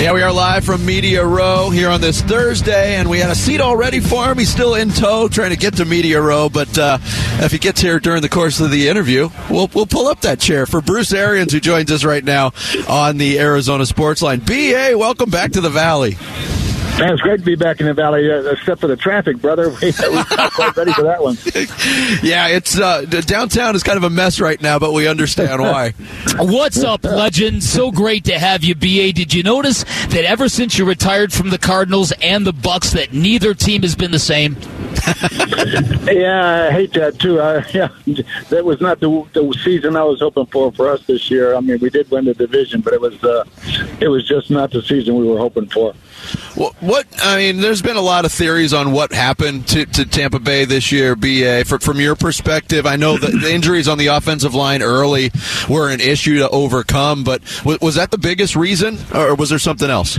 Yeah, we are live from Media Row here on this Thursday, and we had a seat all ready for him. He's still in tow trying to get to Media Row, but uh, if he gets here during the course of the interview, we'll, we'll pull up that chair for Bruce Arians, who joins us right now on the Arizona Sports Line. BA, welcome back to the Valley. Man, it's great to be back in the valley, uh, except for the traffic, brother. We, we're not quite ready for that one. yeah, it's uh, downtown is kind of a mess right now, but we understand why. What's up, legend? So great to have you, BA. Did you notice that ever since you retired from the Cardinals and the Bucks, that neither team has been the same? yeah, I hate that too. I, yeah, that was not the, the season I was hoping for for us this year. I mean, we did win the division, but it was uh, it was just not the season we were hoping for. What, what I mean, there's been a lot of theories on what happened to, to Tampa Bay this year. Ba, For, from your perspective, I know that the injuries on the offensive line early were an issue to overcome, but was, was that the biggest reason, or was there something else?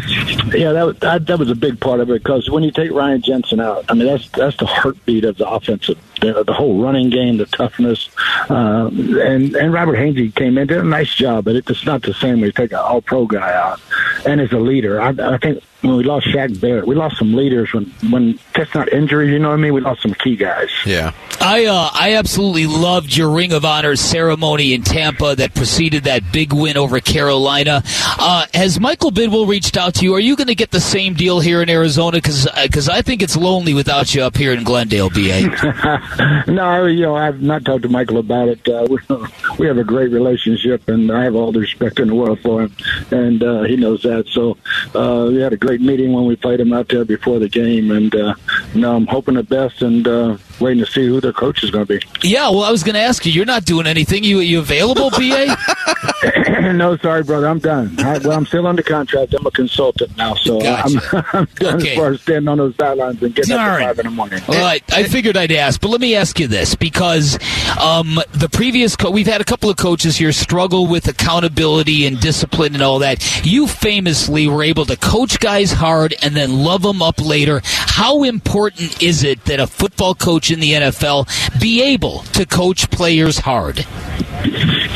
Yeah, that, that that was a big part of it because when you take Ryan Jensen out, I mean that's that's the heartbeat of the offensive the, the whole running game, the toughness, uh, and and Robert Hainsey came in did a nice job, but it's not the same when you take an All Pro guy out. And as a leader, I, I think when we lost Shaq Barrett, we lost some leaders when when that's not injury. You know what I mean? We lost some key guys. Yeah. I uh, I absolutely loved your Ring of Honor ceremony in Tampa that preceded that big win over Carolina. Uh, has Michael Bidwill reached out to you? Are you going to get the same deal here in Arizona? Because because I think it's lonely without you up here in Glendale, BA. no, you know, I've not talked to Michael about it. Uh, we, we have a great relationship, and I have all the respect in the world for him, and uh, he knows that. So uh, we had a great meeting when we played him out there before the game, and uh, now I'm hoping the best and uh, waiting to see who their coach is going to be. Yeah, well, I was going to ask you. You're not doing anything. You you available, BA? no, sorry, brother. I'm done. I, well, I'm still under contract. I'm a consultant now, so gotcha. I'm, I'm done Okay. as far as standing on those sidelines and getting up at five in the morning. Well, I, I figured I'd ask, but let me ask you this because um, the previous co- we've had a couple of coaches here struggle with accountability and discipline and all that. You famously were able to coach guys hard and then love them up later. How important is it that a football coach in the NFL be able to coach players hard?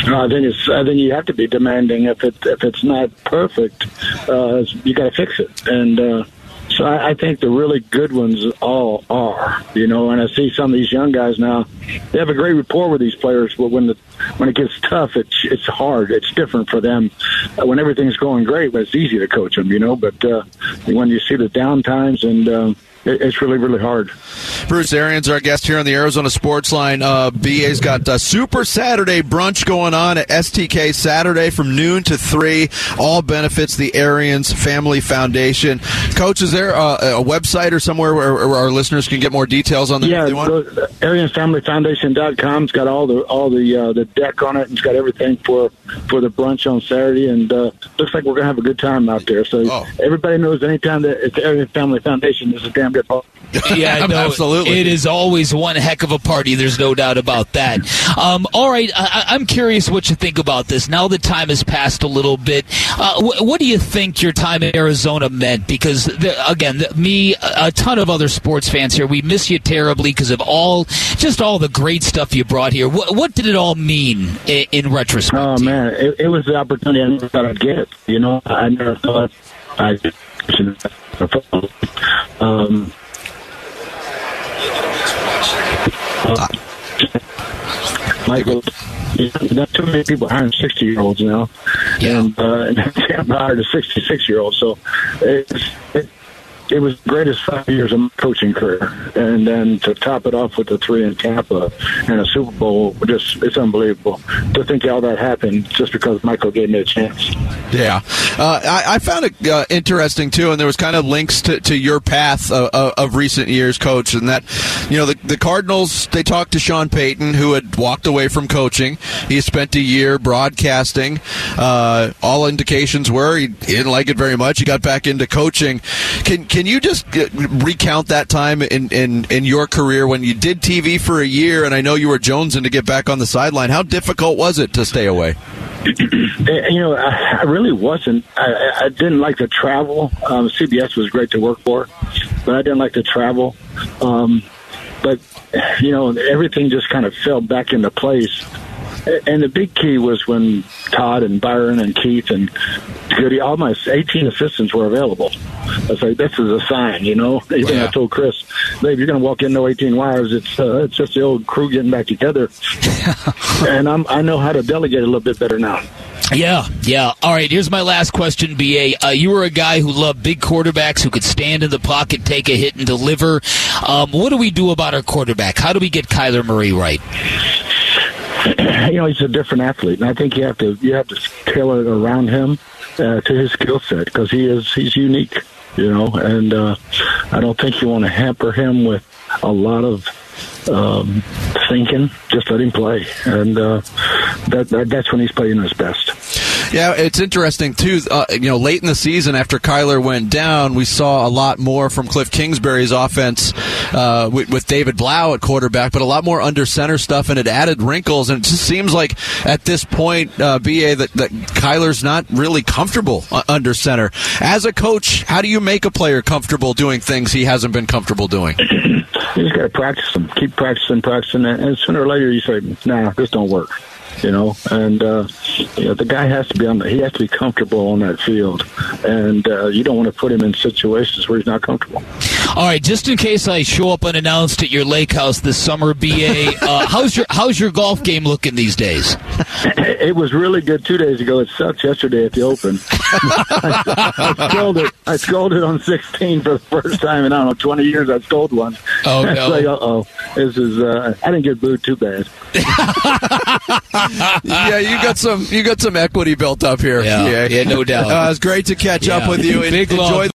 I think it's. I think you have to be demanding. If it if it's not perfect, uh, you got to fix it. And uh, I, I think the really good ones all are. You know, and I see some of these young guys now. They have a great rapport with these players, but when the when it gets tough, it's it's hard. It's different for them. Uh, when everything's going great, it's easy to coach them. You know, but uh, when you see the down times and um, it's really really hard. Bruce Arians, our guest here on the Arizona Sports Line. Uh, BA's got a Super Saturday brunch going on at STK Saturday from noon to 3. All benefits the Arians Family Foundation. Coach, is there a, a website or somewhere where, where our listeners can get more details on that? Yeah, if they want? go, AriansFamilyFoundation.com. It's got all the all the uh, the deck on it. It's got everything for for the brunch on Saturday, and uh, looks like we're gonna have a good time out there. So Oh. everybody knows anytime that it's the Arian Family Foundation, there's a damn good party. Yeah, no, Absolutely. It is always one heck of a party. There's no doubt about that. Um, all right, I, I- I'm curious what you think about this. Now the time has passed a little bit, uh, wh- what do you think your time in Arizona meant? Because the, again, the, me, a a ton of other sports fans here, we miss you terribly because of all, just all the great stuff you brought here. What, what did it all mean in, in retrospect? Oh man, it, it was the opportunity I never thought I'd get. You know, I never thought I'd. Um, uh, Michael, you know, not too many people hiring sixty year olds now, Yeah. and uh, and Tampa hired a sixty six year old. So it's, it, it was the greatest five years of my coaching career, and then to top it off with the three in Tampa and a Super Bowl, just it's unbelievable to think all that happened just because Michael gave me a chance. Yeah, uh, I, I found it uh, interesting too, and there was kind of links to, to your path of, of, of recent years, Coach, and that you know the, the Cardinals they talked to Sean Payton, who had walked away from coaching. He spent a year broadcasting. Uh, all indications were he didn't like it very much. He got back into coaching. Can can you just recount that time in, in in your career when you did TV for a year, and I know you were jonesing to get back on the sideline. How difficult was it to stay away? Eh, You know, I, I really wasn't. I- I didn't like to travel. Um, CBS was great to work for, but I didn't like to travel. Um, but you know, everything just kind of fell back into place and the big key was when Todd and Byron and Keith and Goody, all my 18 assistants were available. I was like, this is a sign, you know. Even Yeah. I told Chris, babe, you're going to walk in no 18 wires. It's uh, it's just the old crew getting back together. and I'm I know how to delegate a little bit better now. Yeah, yeah. All right, here's my last question, BA. Uh, you were a guy who loved big quarterbacks who could stand in the pocket, take a hit, and deliver. Um, what do we do about our quarterback? How do we get Kyler Murray right? you know he's a different athlete, and I think you have to you have to tailor it around him uh, to his skill set because he is he's unique, you know. And uh, I don't think you want to hamper him with a lot of um, thinking. Just let him play, and uh, that, that that's when he's playing his best. Yeah, it's interesting too. Uh, you know, late in the season after Kyler went down, we saw a lot more from Cliff Kingsbury's offense uh, with, with David Blough at quarterback, but a lot more under center stuff, and it added wrinkles. And it just seems like at this point, uh, Ba that, that Kyler's not really comfortable uh, under center. As a coach, how do you make a player comfortable doing things he hasn't been comfortable doing? You just got to practice them, keep practicing, practicing, and sooner or later you say, "Nah, this don't work." You know, and uh, you know the guy has to be on. The, he has to be comfortable on that field, and uh, you don't want to put him in situations where he's not comfortable. All right, just in case I show up unannounced at your lake house this summer, BA, uh, how's your how's your golf game looking these days? It was really good two days ago. It sucked yesterday at the Open. I scolded. I scolded on 16 for the first time in I don't know 20 years. I scolded one. Oh, no. like, uh oh, this is. Uh, I didn't get booed too bad. yeah, you got some you got some equity built up here. Yeah, BA. yeah, no doubt. Uh, it's great to catch up with you. Big Enjoy love.